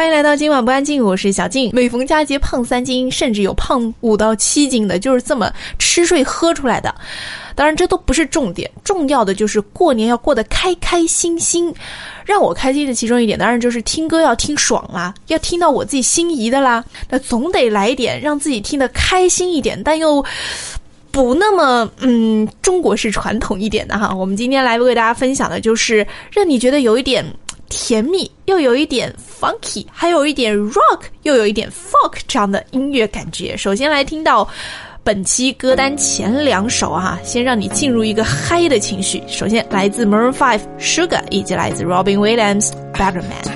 欢迎来到今晚不安静，我是小静。每逢佳节胖三斤，甚至有胖五到七斤的，就是这么吃睡喝出来的。当然，这都不是重点，重要的就是过年要过得开开心心。让我开心的其中一点，当然就是听歌要听爽啦，要听到我自己心仪的啦。那总得来一点让自己听得开心一点，但又不那么嗯中国式传统一点的哈。我们今天来为大家分享的就是让你觉得有一点甜蜜，又有一点 funky，还有一点 rock，又有一点 folk 这样的音乐感觉。首先来听到。本期歌单前两首啊，先让你进入一个嗨的情绪。首先来自 Maroon Five Sugar，以及来自 Robin Williams Better Man。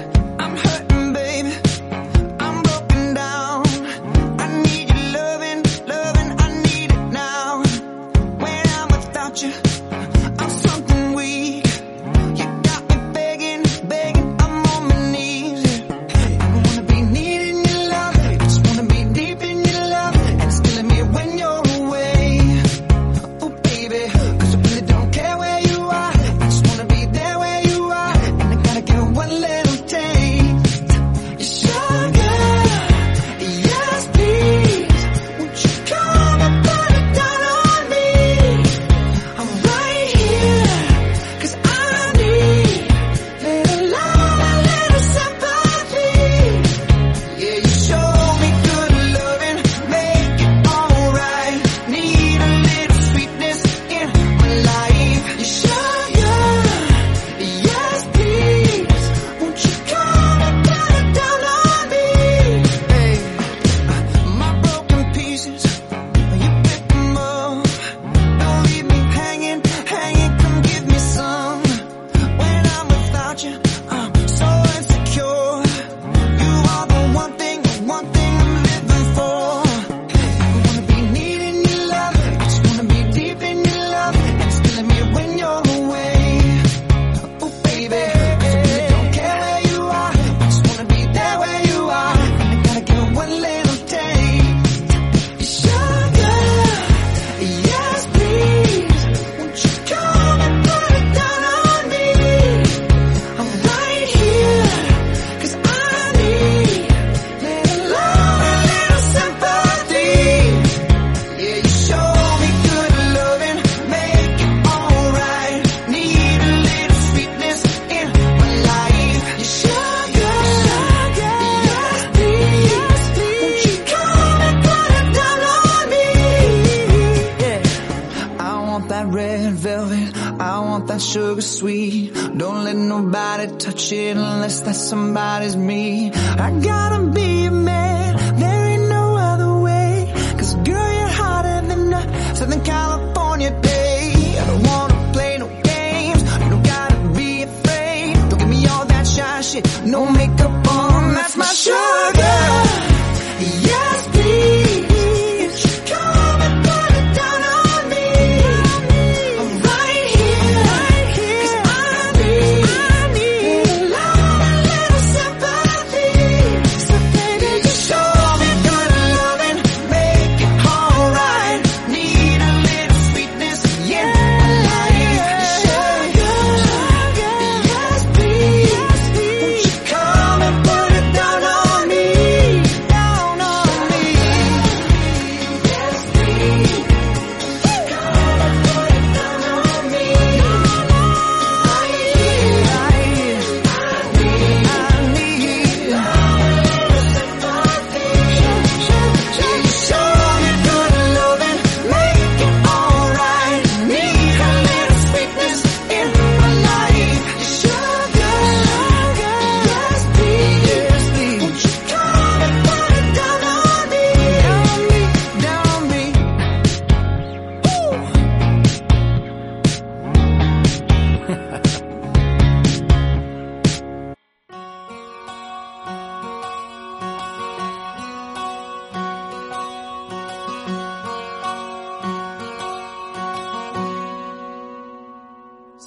want that red velvet. I want that sugar sweet. Don't let nobody touch it unless that somebody's me. I gotta be a man. There ain't no other way. Cause girl, you're hotter than a Southern California day. I don't wanna play no games. You don't gotta be afraid. Don't give me all that shy shit. No makeup on. That's my sugar.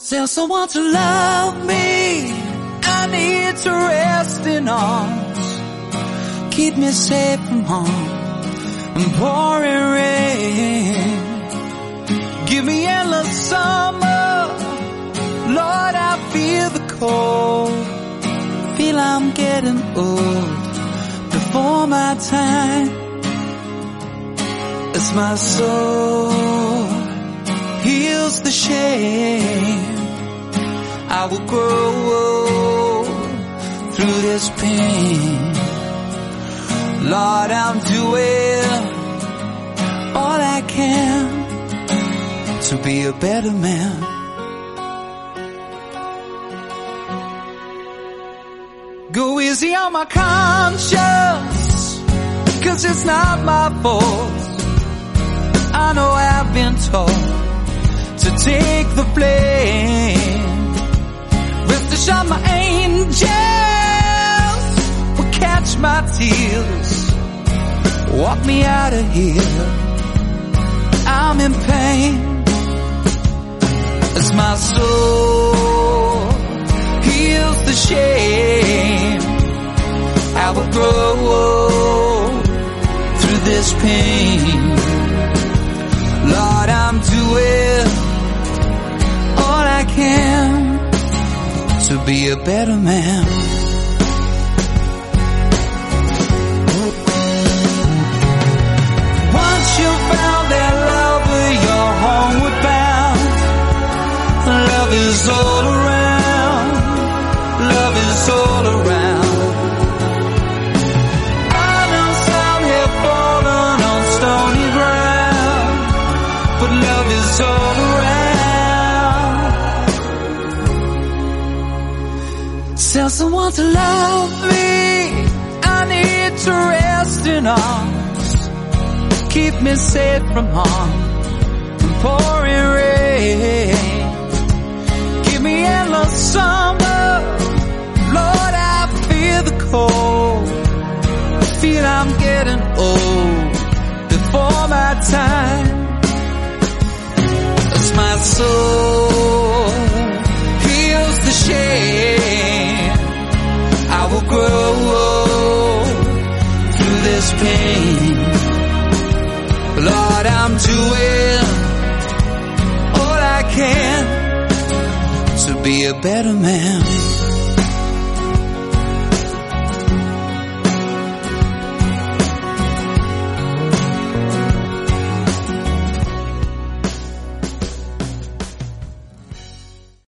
Someone to love me. I need to rest in arms. Keep me safe from harm and pouring rain. Give me endless summer. Lord, I feel the cold. Feel I'm getting old. Before my time It's my soul the shame. I will grow through this pain. Lord, I'm doing all I can to be a better man. Go easy on my conscience, cause it's not my fault. I know I've been told to take the blame. Rest assured my angels will catch my tears, walk me out of here. I'm in pain as my soul heals the shame. I will grow through this pain. Lord, I'm doing to be a better man. Once you found that love is all around, love is all around. Tell someone to love me, I need to rest in arms keep me safe from harm from pouring rain. Give me endless summer, Lord, I feel the cold. I feel I'm getting old before my time. As my soul heals the shame, doing all I can to be a better man.